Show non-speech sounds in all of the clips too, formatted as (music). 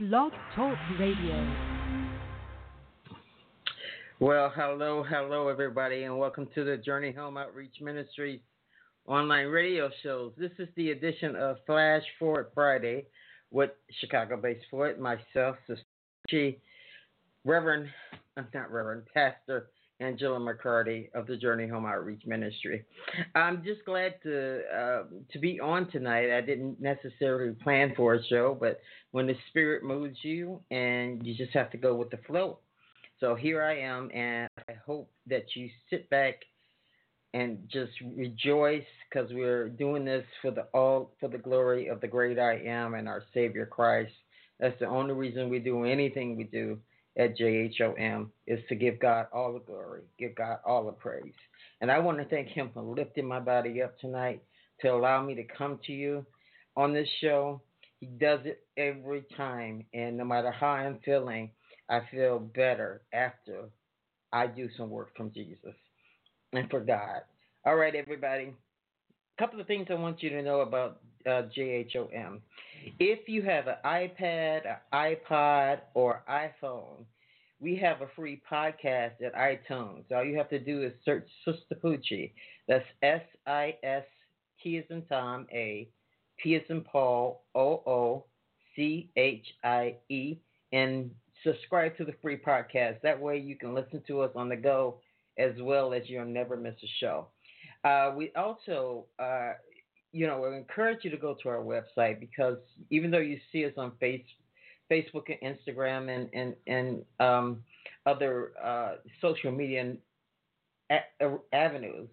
Blog Talk Radio. Well, hello, hello, everybody, and welcome to the Journey Home Outreach Ministry online radio shows. This is the edition of Flash Forward Friday with Chicago based Floyd, myself, Sister Reverend, uh, not Reverend, Pastor Angela McCarty of the Journey Home Outreach Ministry. I'm just glad to uh, to be on tonight. I didn't necessarily plan for a show, but when the Spirit moves you, and you just have to go with the flow. So here I am, and I hope that you sit back and just rejoice because we're doing this for the all for the glory of the great I am and our Savior Christ. That's the only reason we do anything we do at JHOM is to give God all the glory, give God all the praise. And I want to thank Him for lifting my body up tonight to allow me to come to you on this show. He does it every time. And no matter how I'm feeling, I feel better after I do some work from Jesus and for God. All right, everybody. A couple of things I want you to know about uh, JHOM. If you have an iPad, an iPod, or iPhone, we have a free podcast at iTunes. All you have to do is search Sister. That's S I S T as in Tom A P as in Paul O O C H I E and subscribe to the free podcast. That way you can listen to us on the go as well as you'll never miss a show. Uh, we also, uh, you know, we encourage you to go to our website because even though you see us on face, Facebook and Instagram and and and um, other uh, social media avenues,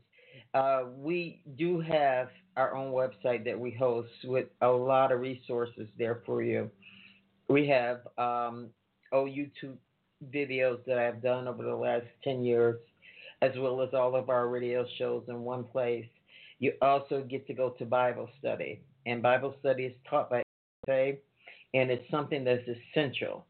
uh, we do have our own website that we host with a lot of resources there for you. We have um, oh YouTube videos that I've done over the last ten years as well as all of our radio shows in one place. You also get to go to Bible study, and Bible study is taught by faith, and it's something that's essential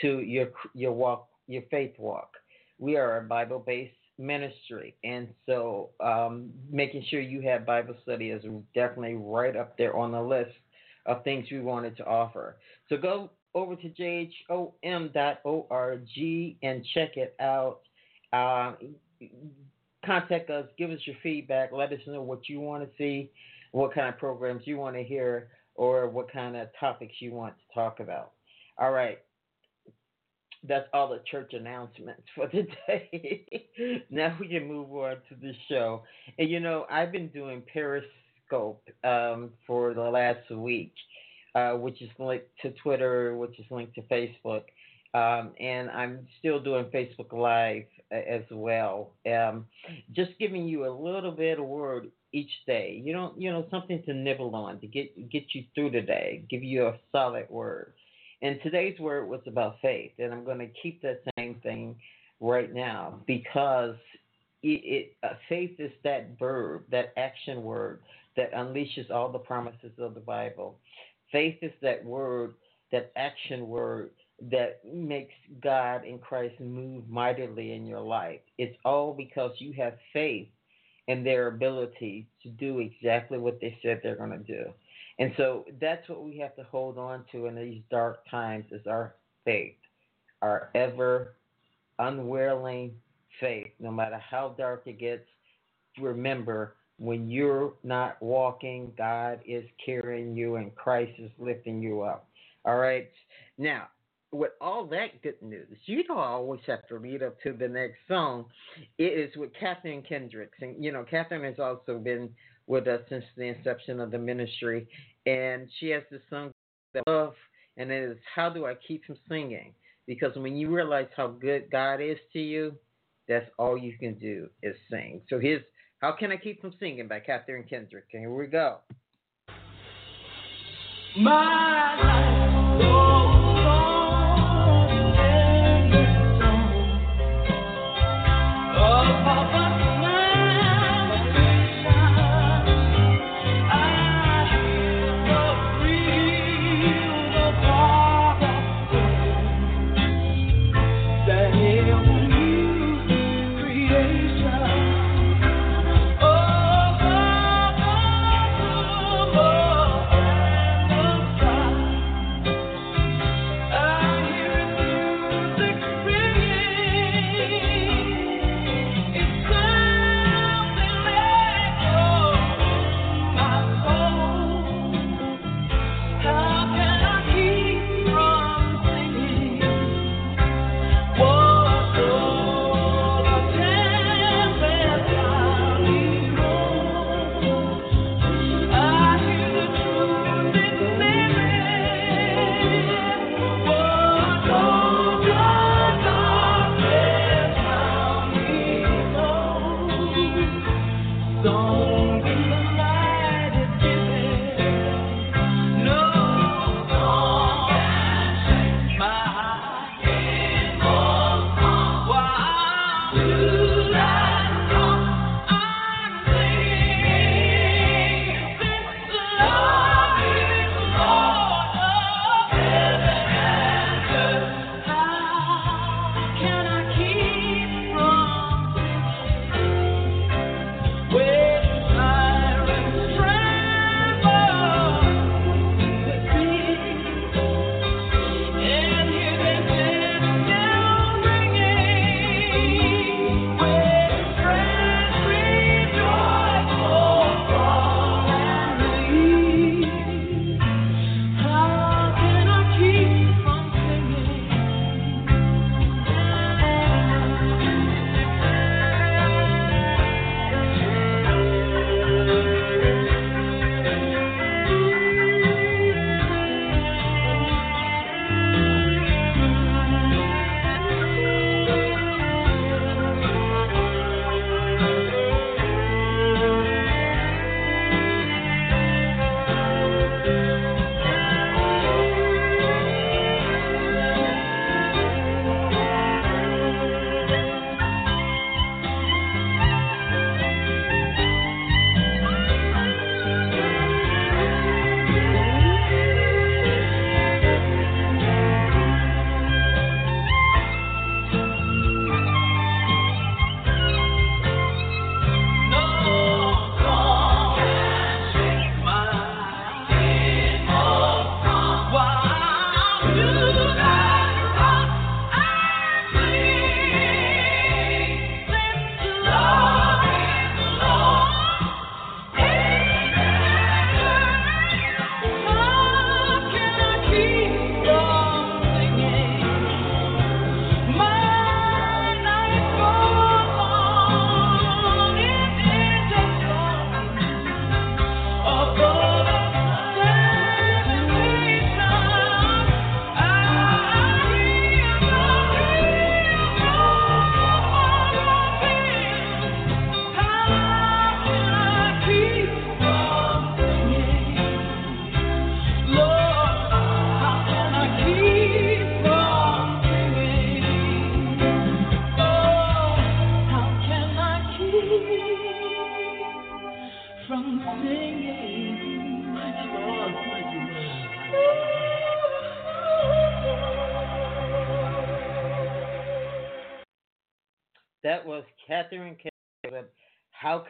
to your your walk, your faith walk. We are a Bible-based ministry, and so um, making sure you have Bible study is definitely right up there on the list of things we wanted to offer. So go over to jhom.org and check it out. Uh, contact us, give us your feedback, let us know what you want to see, what kind of programs you want to hear, or what kind of topics you want to talk about. All right. That's all the church announcements for (laughs) today. now we can move on to the show. And you know, I've been doing Periscope um, for the last week, uh, which is linked to Twitter, which is linked to Facebook. Um, and I'm still doing Facebook Live as well. Um, just giving you a little bit of word each day. You don't, you know, something to nibble on to get get you through the day. Give you a solid word. And today's word was about faith, and I'm going to keep that same thing right now because it, it uh, faith is that verb, that action word that unleashes all the promises of the Bible. Faith is that word, that action word that makes God and Christ move mightily in your life. It's all because you have faith in their ability to do exactly what they said they're going to do. And so that's what we have to hold on to in these dark times is our faith, our ever unwavering faith. No matter how dark it gets, remember when you're not walking, God is carrying you and Christ is lifting you up. All right. Now, with all that good news, you don't always have to lead up to the next song. It is with Catherine Kendricks. And, you know, Catherine has also been with us since the inception of the ministry. And she has this song that I love, and it is How Do I Keep from Singing? Because when you realize how good God is to you, that's all you can do is sing. So here's How Can I Keep from Singing by Catherine Kendrick. And here we go. My life. Oh.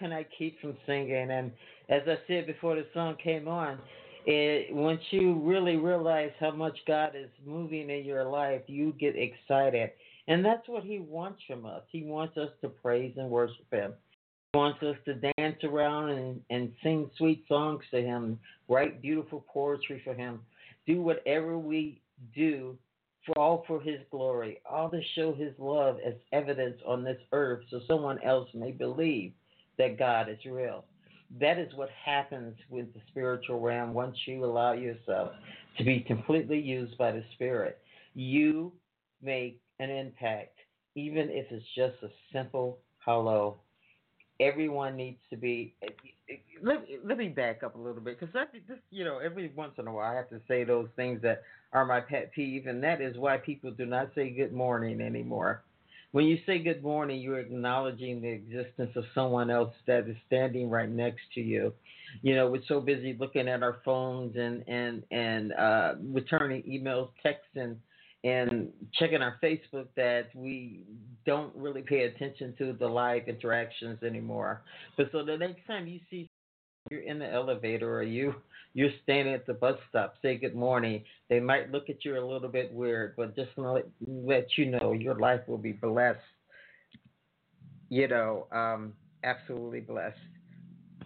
Can I keep from singing? And as I said before the song came on, it, once you really realize how much God is moving in your life, you get excited. And that's what He wants from us. He wants us to praise and worship Him. He wants us to dance around and, and sing sweet songs to Him, write beautiful poetry for Him, do whatever we do for all for his glory, all to show his love as evidence on this earth so someone else may believe that God is real. That is what happens with the spiritual realm once you allow yourself to be completely used by the Spirit. You make an impact, even if it's just a simple hello. Everyone needs to be. Let, let me back up a little bit because just you know every once in a while I have to say those things that are my pet peeve, and that is why people do not say good morning anymore. When you say good morning, you're acknowledging the existence of someone else that is standing right next to you. You know, we're so busy looking at our phones and and and uh, returning emails, texts, and and checking our Facebook that we don't really pay attention to the live interactions anymore. But so the next time you see you're in the elevator or you you're standing at the bus stop, say good morning. They might look at you a little bit weird, but just let, let you know your life will be blessed. You know, um, absolutely blessed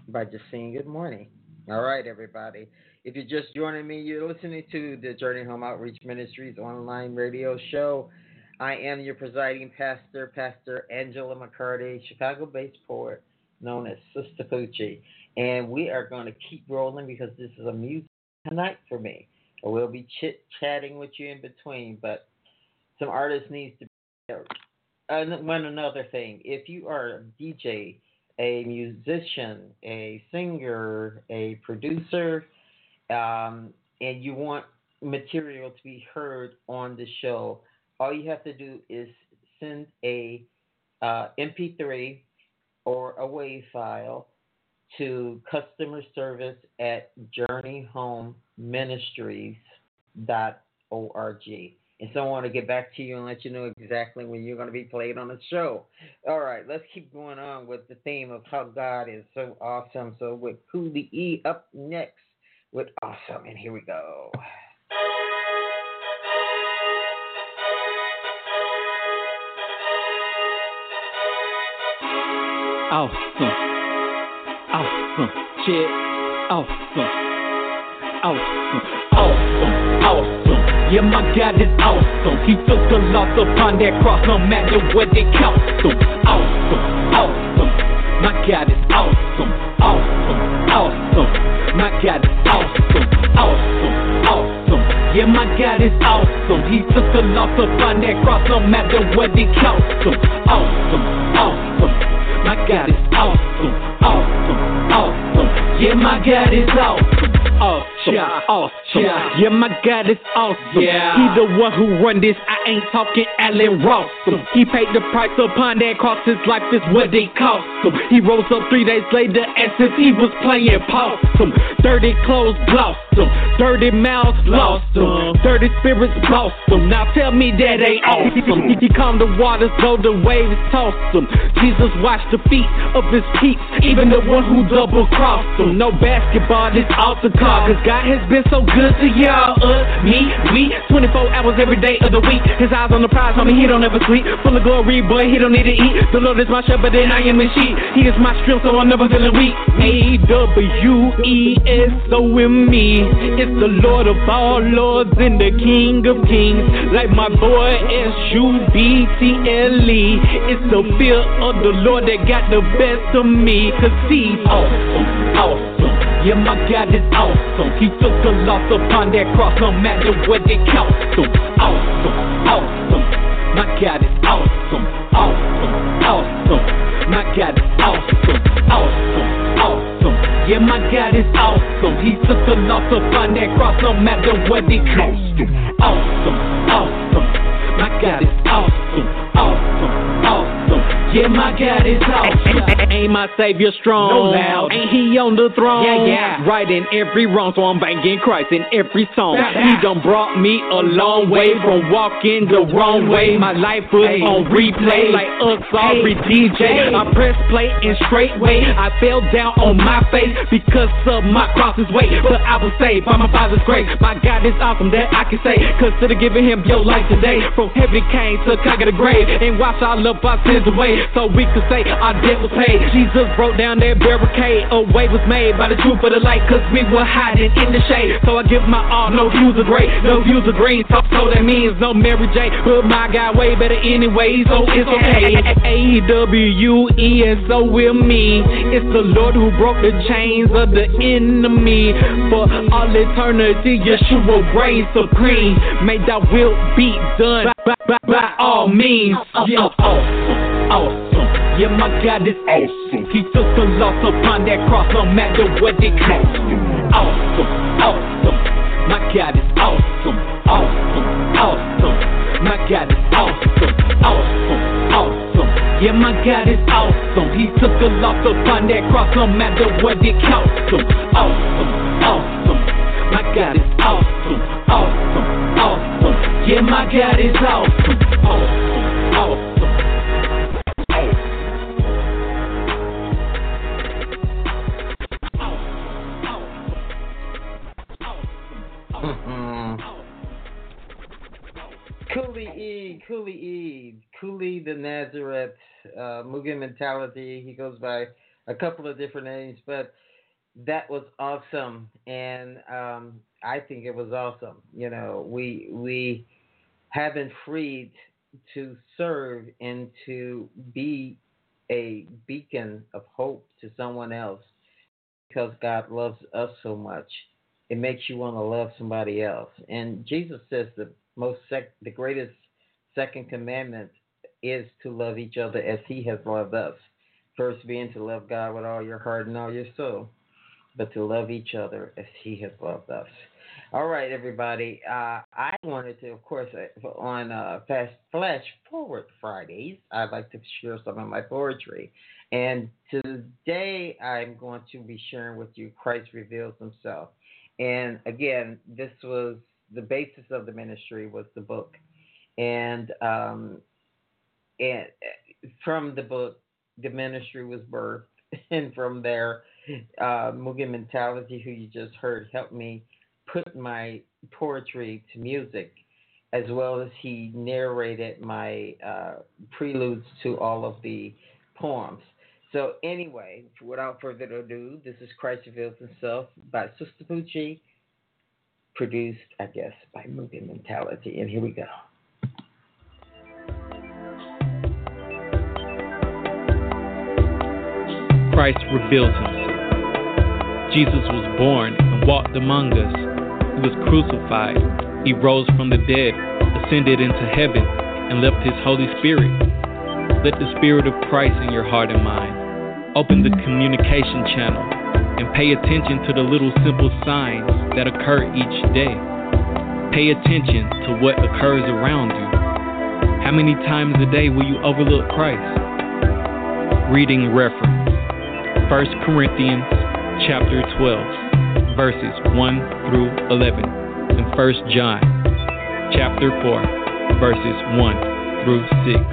by just saying good morning. All right, everybody. If you're just joining me, you're listening to the Journey Home Outreach Ministries online radio show. I am your presiding pastor, Pastor Angela McCarty, Chicago based poet known as Sister Poochie. And we are going to keep rolling because this is a music night for me. I will be chit chatting with you in between, but some artists needs to be and one another thing. If you are a DJ, a musician, a singer, a producer, um, and you want material to be heard on the show, all you have to do is send a uh, MP3 or a WAV file to customer service at journeyhomeministries.org. And so I want to get back to you and let you know exactly when you're going to be played on the show. All right, let's keep going on with the theme of how God is so awesome. So with Cooley E up next with awesome, and here we go. Awesome awesome, shit, awesome, awesome, awesome, awesome. Yeah, my God is awesome. He took the loss upon that cross, no matter what it cost him. Awesome, awesome. My God is awesome, awesome, awesome. My God is awesome, awesome, awesome. Yeah, my God is awesome. He took the loss upon that cross, no matter what it cost him. Awesome, awesome. My God is awesome, awesome, awesome. Yeah, my God is awesome. Awesome, awesome. Yeah, my God is awesome. Yeah. He the one who run this. I ain't talking Allen Rawson. He paid the price upon that cross. His life is what they cost him. He rose up three days later as if he was playing possum. Dirty clothes glossed him. Dirty mouths lost him. Dirty spirits him. Now tell me that ain't awesome. (laughs) He calmed the waters, though the waves tossed him. Jesus washed the feet of his peeps, even the one who double crossed him. No basketball, this altar call, cause God has been so good to y'all. Uh, me, we, 24 hours every day of the week. His eyes on the prize, homie, he don't ever sleep. Full of glory, boy, he don't need to eat. The Lord is my shepherd, and I am his sheep. He is my strength, so I'm never feeling weak. A W E S O M E. It's the Lord of all lords and the King of kings. Like my boy S U B T L E. It's the fear of the Lord that got the best of me. Cause he's awesome, awesome. Yeah, my God is awesome. He took the loss upon that cross, no matter what it cost him. Awesome, awesome. My God is awesome, awesome, awesome. My God is awesome, awesome, awesome. Yeah, my God is awesome. He took the loss upon that cross, no matter what it cost him. Awesome, awesome. My God is awesome, awesome, awesome. Yeah, my God is awesome. Ain't my savior strong? No loud. Ain't he on the throne? Yeah, yeah. Right in every wrong, so I'm banging Christ in every song. Yeah, He done brought me a long way from walking the wrong way. My life was Hey. on replay like a sorry Hey. DJ. Hey. I press play and straightway. I fell down on my face because of my cross's weight. But I was saved by my father's grace. My God is awesome that I can say. Consider giving him your life today. From heaven came to conquer the grave and wash all of our sins away. So we could say our debt was paid. Jesus broke down that barricade. A way was made by the truth of the light. Cause we were hiding in the shade. So I give my all. No views are great. No views are green. So, so that means no Mary J. But my God way better anyway. So it's okay. With me. It's the Lord who broke the chains of the enemy. For all eternity, Yeshua reigns supreme. May thy will be done by, by, by all means. Yeah, awesome, awesome. Yeah, my God is awesome. He took the loss upon that cross, no matter what it cost him. Awesome, awesome. My God is awesome, awesome, awesome. My God is awesome, awesome, awesome. Yeah, my God is awesome. He took the loss upon that cross, no matter what it cost him. Awesome, awesome. My God is awesome, awesome, awesome. Yeah, my God is awesome, awesome, Mentality. He goes by a couple of different names, but that was awesome, and um, I think it was awesome. You know, we we have been freed to serve and to be a beacon of hope to someone else because God loves us so much. It makes you want to love somebody else. And Jesus says the most sec- the greatest second commandment is to love each other as he has loved us. First being to love God with all your heart and all your soul, but to love each other as he has loved us. All right, everybody. Uh, I wanted to, of course, uh, on uh, Fast Flash Forward Fridays, I'd like to share some of my poetry. And today I'm going to be sharing with you Christ Reveals Himself. And again, this was the basis of the ministry was the book, and um, and uh, from the book, the ministry was birthed, (laughs) and from there, uh, Mugen Mentality, who you just heard, helped me put my poetry to music, as well as he narrated my uh, preludes to all of the poems. So anyway, without further ado, this is Christ Reveals Himself by Sister Poochie, produced, I guess, by Mugen Mentality. And here we go. Christ revealed himself. Jesus was born and walked among us. He was crucified. He rose from the dead, ascended into heaven, and left his Holy Spirit. Let the Spirit of Christ in your heart and mind. Open the communication channel and pay attention to the little simple signs that occur each day. Pay attention to what occurs around you. How many times a day will you overlook Christ? Reading reference 1 Corinthians chapter 12 verses 1 through 11 and 1 John chapter 4 verses 1 through 6.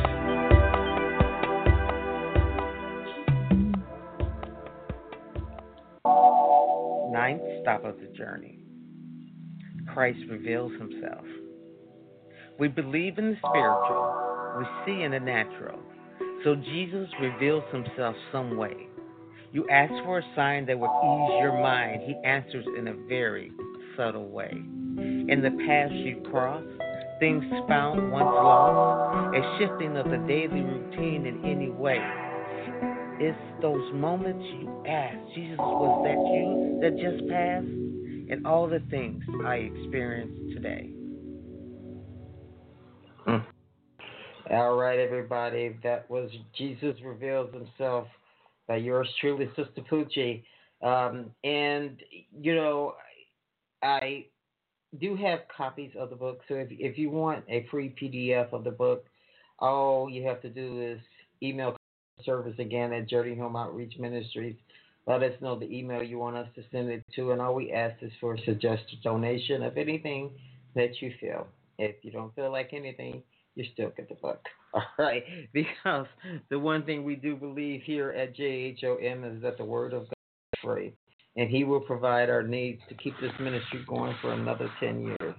Ninth stop of the journey. Christ reveals himself. We believe in the spiritual, we see in the natural. So Jesus reveals himself some way. You ask for a sign that would ease your mind. He answers in a very subtle way. In the paths you cross, things found once lost, a shifting of the daily routine in any way. It's those moments you ask, Jesus, was that you that just passed? And all the things I experienced today. Hmm. All right, everybody. That was Jesus Reveals Himself by yours truly, Sister Poochie. Um, and, you know, I do have copies of the book. So if, if you want a free PDF of the book, all you have to do is email service again at Journey Home Outreach Ministries. Let us know the email you want us to send it to, and all we ask is for a suggested donation of anything that you feel. If you don't feel like anything, you still get the book. (laughs) All right, because the one thing we do believe here at JHOM is that the Word of God is free, and He will provide our needs to keep this ministry going for another 10 years.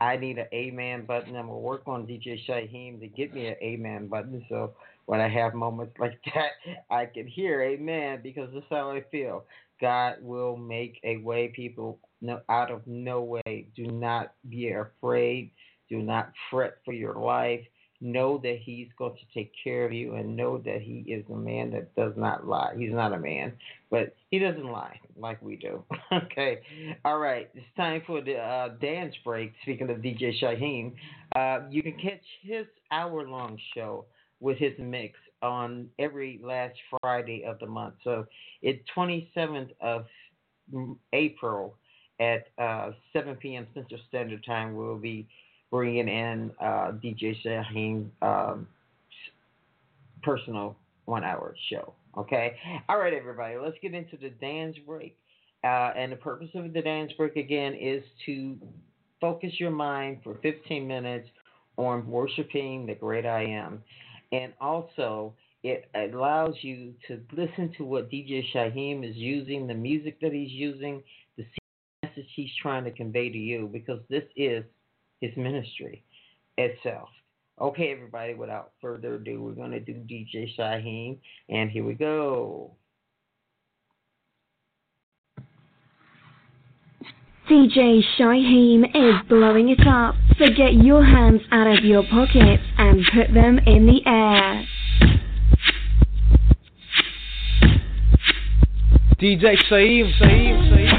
I need an amen button. I'm going to work on DJ Shyheim to get me an amen button. So when I have moments (laughs) like that, I can hear amen because that's how I feel. God will make a way, people, no, out of no way. Do not be afraid. Do not fret for your life. Know that He's going to take care of you and know that He is a man that does not lie. He's not a man, but He doesn't lie like we do. (laughs) okay. All right. It's time for the uh, dance break. Speaking of DJ Shyheim, uh, you can catch his hour long show with his mix on every last Friday of the month. So it's 27th of April at uh, 7 p.m. Central Standard Time. We'll be bringing in uh, DJ Shyheim um, personal one hour show. Okay? All right, everybody, let's get into the dance break. Uh, and the purpose of the dance break again is to focus your mind for 15 minutes on worshiping the great I am. And also, it allows you to listen to what DJ Shyheim is using, the music that he's using, the message he's trying to convey to you, because this is his ministry itself. Okay, everybody, without further ado, we're going to do DJ Shyheim, and here we go. DJ Shyheim is blowing it up, so get your hands out of your pockets and put them in the air. DJ Shyheim, Shyheim, Shyheim.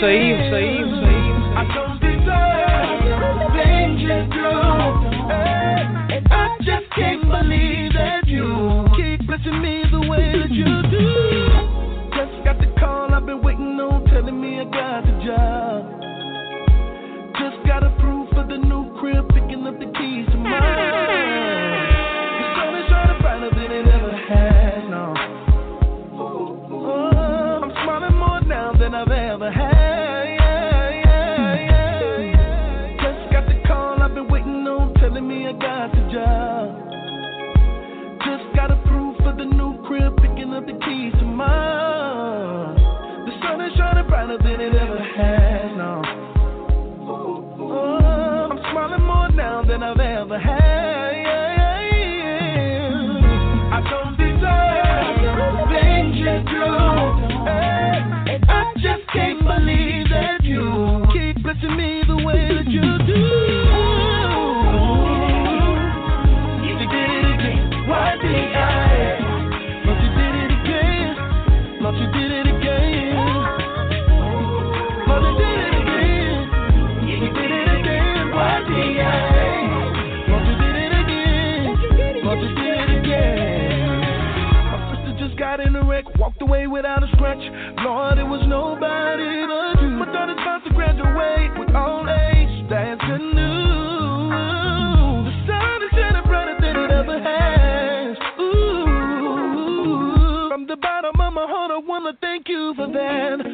DJ Shyheim, you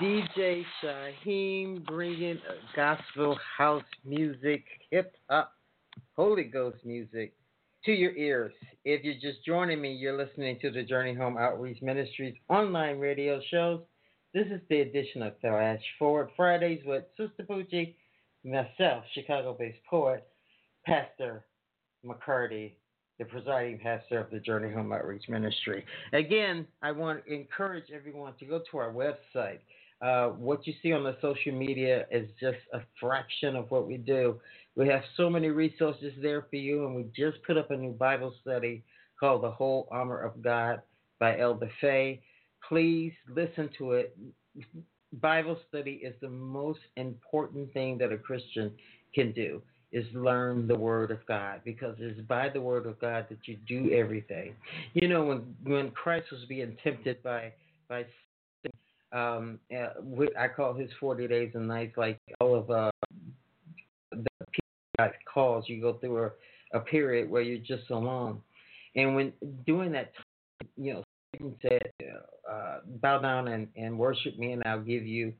DJ Shyheim bringing gospel house music, hip hop, Holy Ghost music to your ears. If you're just joining me, you're listening to the Journey Home Outreach Ministries online radio shows. This is the edition of Flash Forward Fridays with Sister Poochie, myself, Chicago based poet, Pastor McCarty, the presiding pastor of the Journey Home Outreach Ministry. Again, I want to encourage everyone to go to our website. Uh, what you see on the social media is just a fraction of what we do. We have so many resources there for you, and we just put up a new Bible study called The Whole Armor of God by Elder Faye. Please listen to it. Bible study is the most important thing that a Christian can do is learn the word of God because it's by the word of God that you do everything. You know when when Christ was being tempted by by um, uh, I call his 40 days and nights like all of uh, the God calls. You go through a, a period where you're just alone. And when during that time, you know, Satan said, uh, bow down and, and worship me, and I'll give you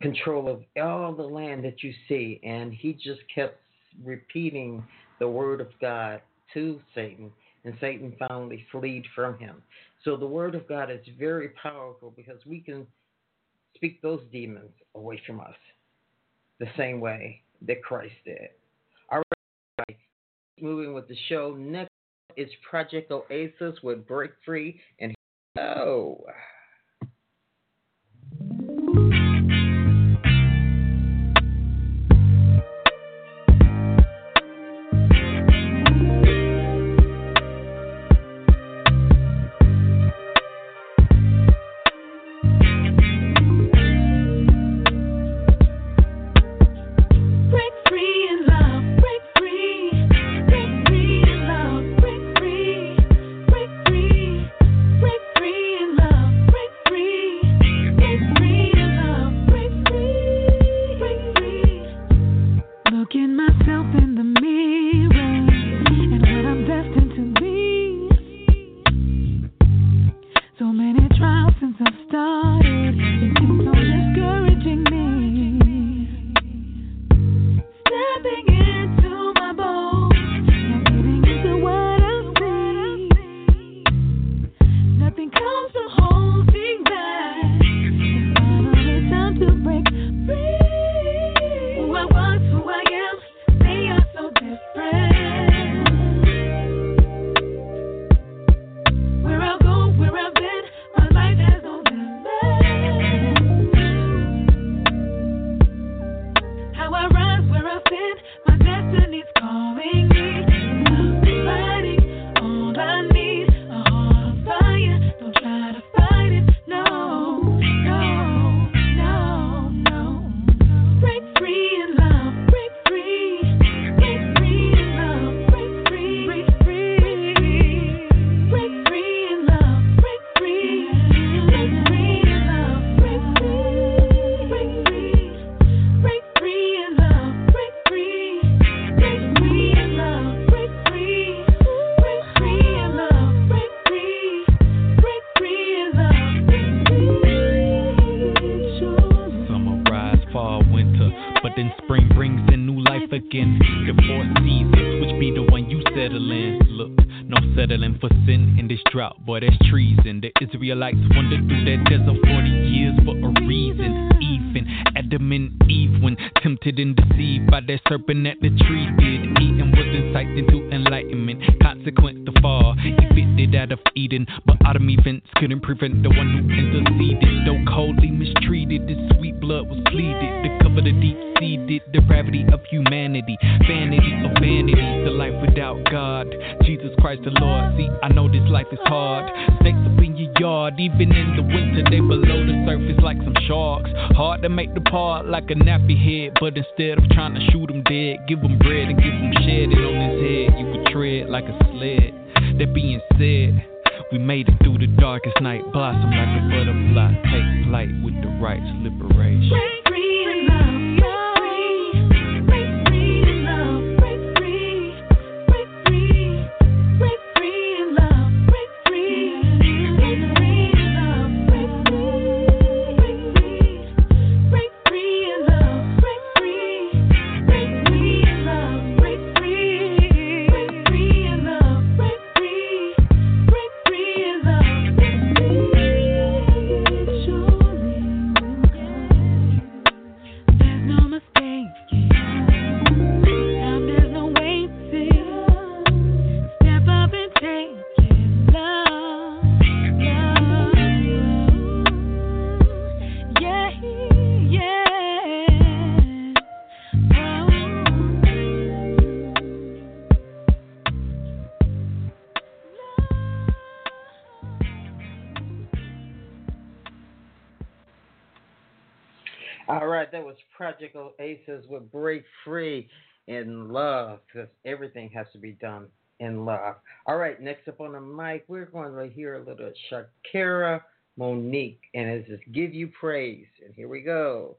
control of all the land that you see. And he just kept repeating the word of God to Satan, and Satan finally fled from him. So the word of God is very powerful because we can speak those demons away from us the same way that Christ did. All right, moving with the show. Next is Project Oasis with Break Free and Oh. nothing. Spring brings in new life again. The four seasons, which be the one you settle in. Look, no settling for sin in this drought, boy, that's treason. The Israelites wandered through that desert 40 years for a reason. Even Adam and Eve, when tempted and deceived by that serpent that the tree did, Eden was incited into enlightenment. Consequent the fall, evicted out of Eden, but autumn events couldn't prevent the one who interceded. Though coldly mistreated, this sweet blood was pleaded to cover the deep exceeded the gravity of humanity. Vanity of vanities, the life without God. Jesus Christ the Lord. See, I know this life is hard. Snakes up in your yard, even in the winter, they below the surface like some sharks. Hard to make the part like a nappy head, but instead of trying to shoot them dead, give them bread and give them shit. And on his head, you would tread like a sled. That being said, we made it through the darkest night. Blossom like a butterfly. Take flight with the rights liberation. Break free and love that was Project Oasis with Break Free in Love, because everything has to be done in love. All right, next up on the mic, we're going to hear a little Shakira Monique, and it's just Give You Praise. And here we go.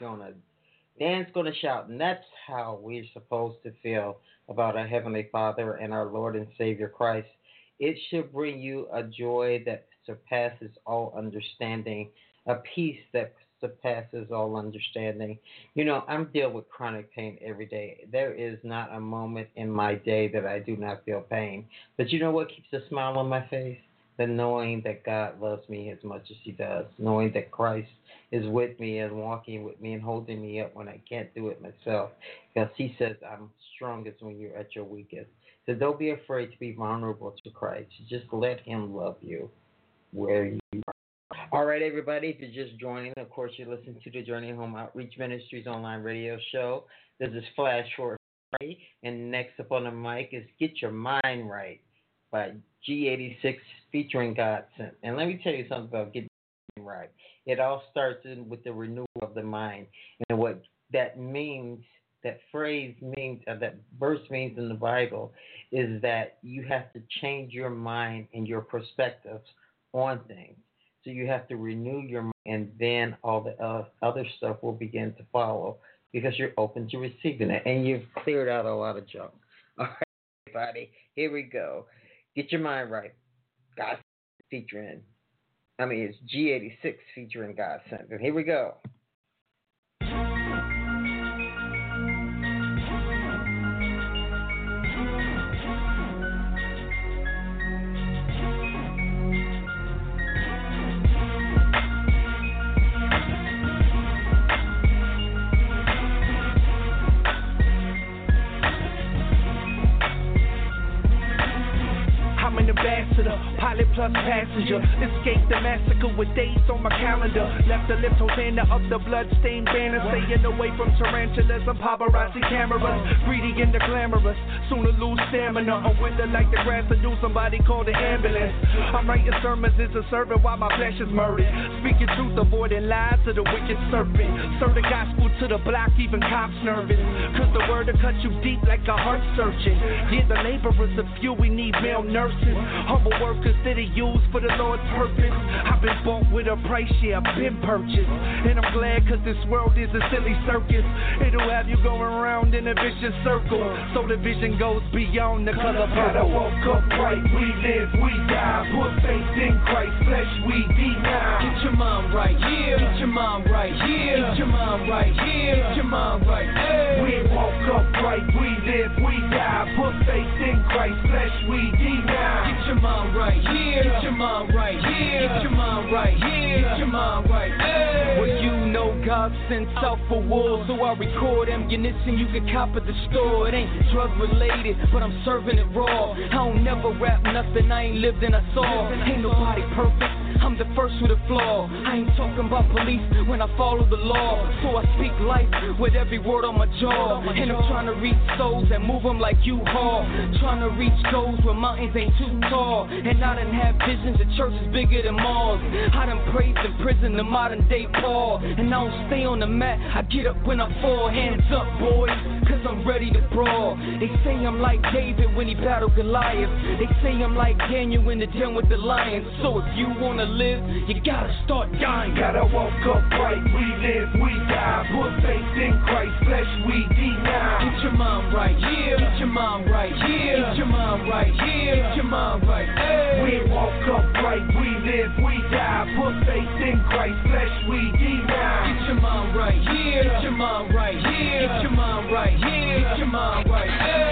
Going to Dan's gonna shout. And that's how we're supposed to feel about our Heavenly Father and our Lord and Savior Christ. It should bring you a joy that surpasses all understanding, a peace that surpasses all understanding. You know, I'm dealing with chronic pain every day. There is not a moment in my day that I do not feel pain. But you know what keeps a smile on my face? The knowing that God loves me as much as He does, knowing that Christ is with me and walking with me and holding me up when I can't do it myself. Because he says, I'm strongest when you're at your weakest. So don't be afraid to be vulnerable to Christ. Just let him love you where you are. All right, everybody, if you're just joining, of course, you're listening to the Journey Home Outreach Ministries online radio show. This is Flash Short and next up on the mic is Get Your Mind Right by G86 featuring Godson. And let me tell you something about getting Right. It all starts with the renewal of the mind. And what that means, that phrase means, uh, that verse means in the Bible, is that you have to change your mind and your perspectives on things. So you have to renew your mind, and then all the uh, other stuff will begin to follow because you're open to receiving it, and you've cleared out a lot of junk. (laughs) All right, everybody, here we go. Get your mind right. God featuring I mean, it's G86 featuring God Sent. And here we go. Bus passenger. Escaped the massacre with dates on my calendar. Left the lift Hosanna up the bloodstained banner. Staying away from tarantulas and paparazzi cameras. Greedy and the glamorous. Soon to lose stamina or wither like the grass to do somebody call the ambulance. I'm writing sermons as a servant while my flesh is murdered. Speaking truth, avoiding lies to the wicked serpent. Serve the gospel to the block, even cops nervous. Cause the word will cut you deep like a heart searching. Yeah, the laborers are few, we need male nurses. Humble workers that are used for the Lord's purpose. I've been bought with a price, yeah, I've been purchased. And I'm glad cause this world is a silly circus. It'll have you going around in a vicious circle. So the vision goes beyond the color purple. I woke up right, we live, we die. Put faith in Christ, flesh we deny. Get your mind right, here, Get your mind right, here, Get your mind right, here, Get your mind right, hey. We woke up right, we live, we die. Put faith in Christ, flesh we deny. Get your mind right, yeah. Get your mind right, yeah. Get your mind right, yeah. Get your mind right, hey. Well, you know God sent out for war, so I record ammunition you can cop at the store. It ain't drug related, but I'm serving it raw. I don't never rap nothing I ain't lived and I saw. Ain't nobody perfect. I'm the first with a flaw. I ain't talking about police when I follow the law. So I speak life with every word on my jaw. And I'm trying to reach souls and move them like you haul. Trying to reach goals where mountains ain't too tall. And I done have visions of churches bigger than malls. I done praised in prison the modern day Paul. And I don't stay on the mat, I get up when I fall. Hands up, boys, cause I'm ready to brawl. They say I'm like David when he battled Goliath. They say I'm like Daniel in the den with the lions. So if you wanna live, you gotta start dying. Gotta walk up right, we live, we die. Put faith in Christ, flesh we deny. Get your mind right, yeah. Get your mind right, yeah. Get your mind right, yeah. Get your mind right, hey. We walk up right, we live, we die. Put faith in Christ, flesh we deny. Get your mind right, yeah. Get your mind right, yeah. Get your mind right, yeah. Get your mind right, hey.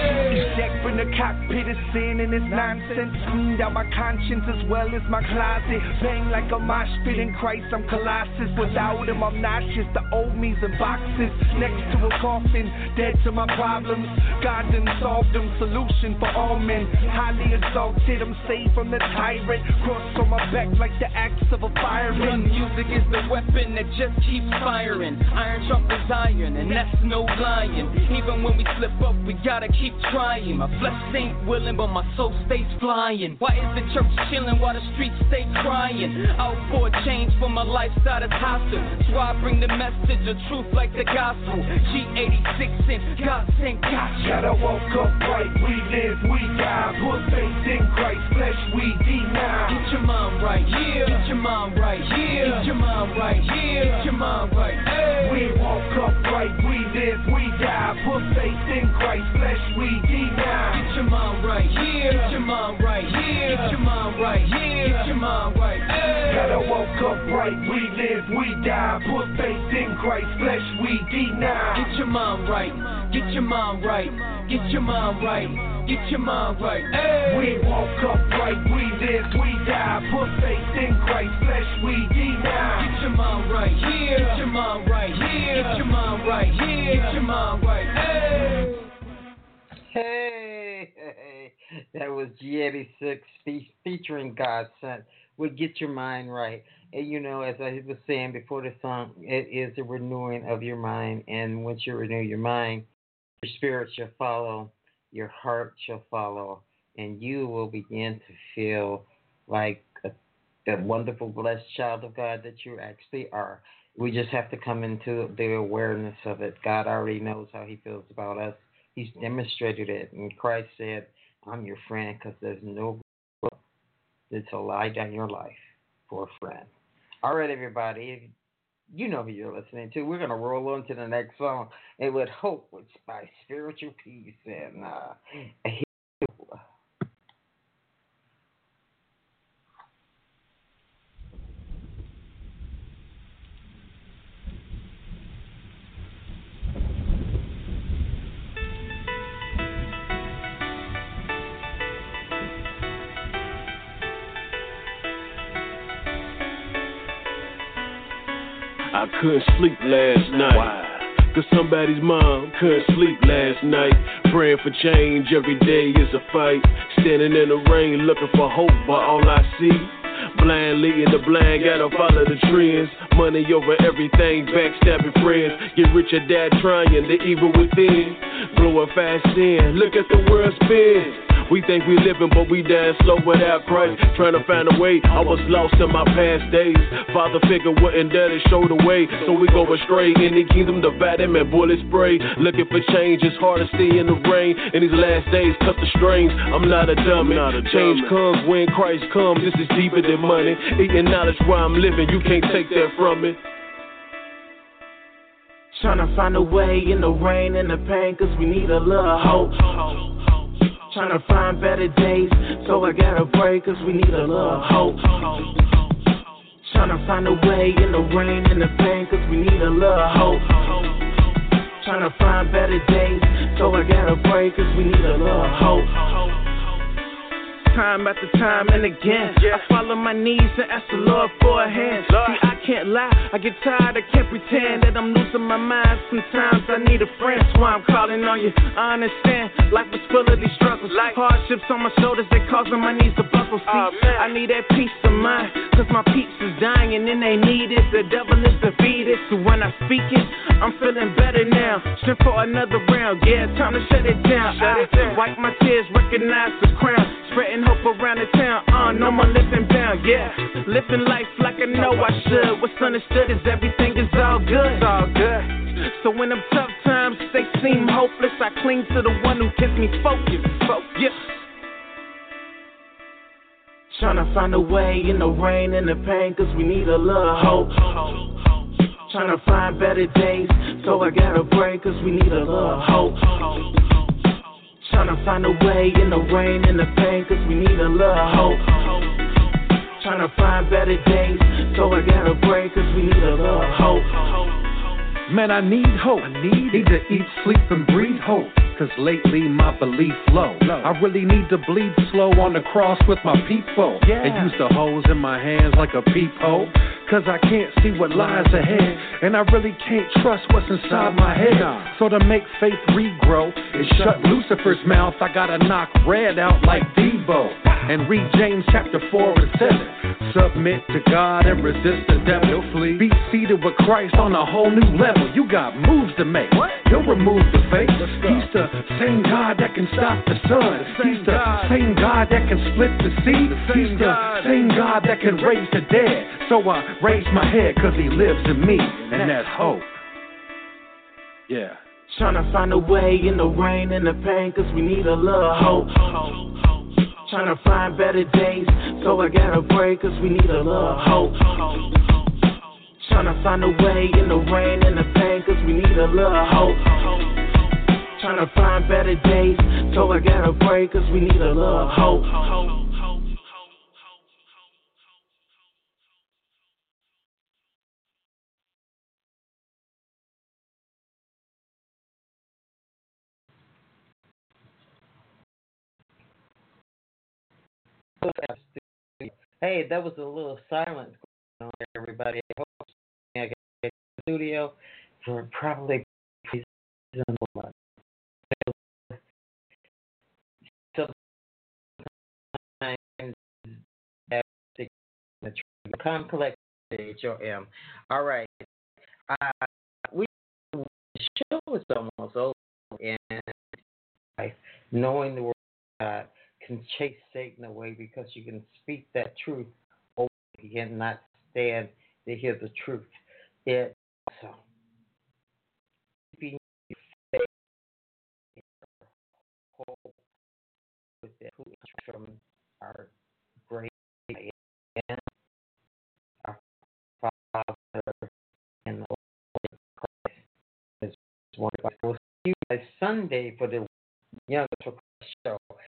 Eject from the cockpit of sin and its nonsense. Cleaned out my conscience as well as my closet. Bang like a mosh pit in Christ, I'm Colossus. Without him, I'm nauseous. The old me's in boxes. Next to a coffin, dead to my problems. God done solved them. Solution for all men. Highly exalted, I'm saved from the tyrant. Cross on my back like the axe of a fireman. Music is the weapon that just keeps firing. Iron sharpens iron, and that's no lying. Even when we slip up, we gotta keep trying. My flesh ain't willing, but my soul stays flying. Why is the church chilling while the streets stay crying? Out for a change for my lifestyle is hostile. That's why I bring the message of truth like the gospel. G86 and God sent gotcha. Gotta walk up right, we live, we die. Put faith in Christ, flesh we deny. Get your mind right, yeah. Get your mind right, yeah. Get your mind right, yeah. Get your mind right, hey. We walk up right, we live, we die. Put faith in Christ, flesh we deny. Get your mind right, yeah. Get your mind right, yeah. Get your mind right, yeah. Get your mind right, hey. Gotta walk up right, we live, we die. Put faith in Christ, flesh we deny. Get your mind right, get your mind right, get your mind right, get your mind right, hey. We walk up right, we live, we die. Put faith in Christ, flesh we deny. Get your mind right, yeah. Get your mind right, yeah. Get your mind right, yeah. Get your mind right, hey. Hey, (laughs) that was G86 fe- featuring God Sent. Would get your mind right. And you know, as I was saying before the song, it is a renewing of your mind. And once you renew your mind, your spirit shall follow, your heart shall follow, and you will begin to feel like a, the wonderful, blessed child of God that you actually are. We just have to come into the awareness of it. God already knows how He feels about us. He's demonstrated it. And Christ said, I'm your friend because there's no book that's to lie down your life for a friend. All right, everybody. You know who you're listening to. We're going to roll on to the next song. And with Hope, which by Spiritual Peace. And uh, couldn't sleep last night. Cause somebody's mom couldn't sleep last night. Praying for change every day is a fight. Standing in the rain looking for hope, but all I see. Blind leading the blind, gotta follow the trends. Money over everything, backstabbing friends. Get rich or die trying, the evil within. Blowing fast in, look at the world spin. We think we living, but we dying slow without Christ. Trying to find a way, I was lost in my past days. Father figure wasn't there to show the way, so we go astray. In the kingdom, divide them and bullet spray. Looking for change, it's hard to stay in the rain. In these last days, cut the strings. I'm not a dummy. Not a change dummy. comes when Christ comes. This is deeper than money. Eating knowledge while I'm living, you can't take that from me. Trying to find a way in the rain and the pain, cause we need a little hope. Trying to find better days, so I gotta pray, cause we need a little hope. Trying to find a way in the rain and the pain, cause we need a little hope. Trying to find better days, so I gotta pray, cause we need a little hope time after time and again. I follow my knees and ask the Lord for a hand. See, I can't lie, I get tired, I can't pretend that I'm losing my mind. Sometimes I need a friend, that's why I'm calling on you. I understand, life is full of these struggles. Hardships on my shoulders, they causing my knees to buckle. See, oh, I need that peace of mind, cause my peeps is dying and they need it. The devil is defeated, so when I speak it, I'm feeling better now. Strength for another round, yeah, time to shut it down. Shut I it down. wipe my tears, recognize the crown, spreading hope around the town. Uh, no more living bound, yeah. Living life like I know I should. What's understood is everything is all good. It's all good. So when them tough times they seem hopeless, I cling to the one who keeps me focused. Focus. Trying to find a way in the rain and the pain, cause we need a little hope. Trying to find better days, so I gotta pray, cause we need a little hope. Trying to find a way in the rain and the pain, cause we need a little hope. Trying to find better days, so I gotta pray, cause we need a little hope. Man, I need hope. I need, need to eat, sleep, and breathe hope. Cause lately my belief low. low. I really need to bleed slow on the cross with my people. Yeah. And use the holes in my hands like a peephole. Cause I can't see what lies ahead. And I really can't trust what's inside my head. So to make faith regrow and shut Lucifer's mouth, I gotta knock red out like And read James chapter 4 and 7. Submit to God and resist the devil. Flee. Be seated with Christ on a whole new level. You got moves to make. He'll remove the fake. He's the same God that can stop the sun. He's the same God that can split the sea. He's the same God that can raise the dead. So I raise my head cause he lives in me, and that's hope. Yeah. Trying to find a way in the rain and the pain cause we need a little hope. Trying to find better days, so I gotta pray cause we need a little hope. Trying to find a way in the rain and the pain cause we need a little hope. Trying to find better days, so I gotta pray cause we need a little hope. Hey, that was a little silence going on there, everybody. I hope I got the studio for probably Come collect H-O-M. All right. Uh, we the show is almost over, and knowing the word God can chase Satan away because you can speak that truth over you cannot stand to hear the truth. It so keeping with that from our great and our Father and the Lord Christ is wonderful. We'll see you Sunday for the youngest show. With the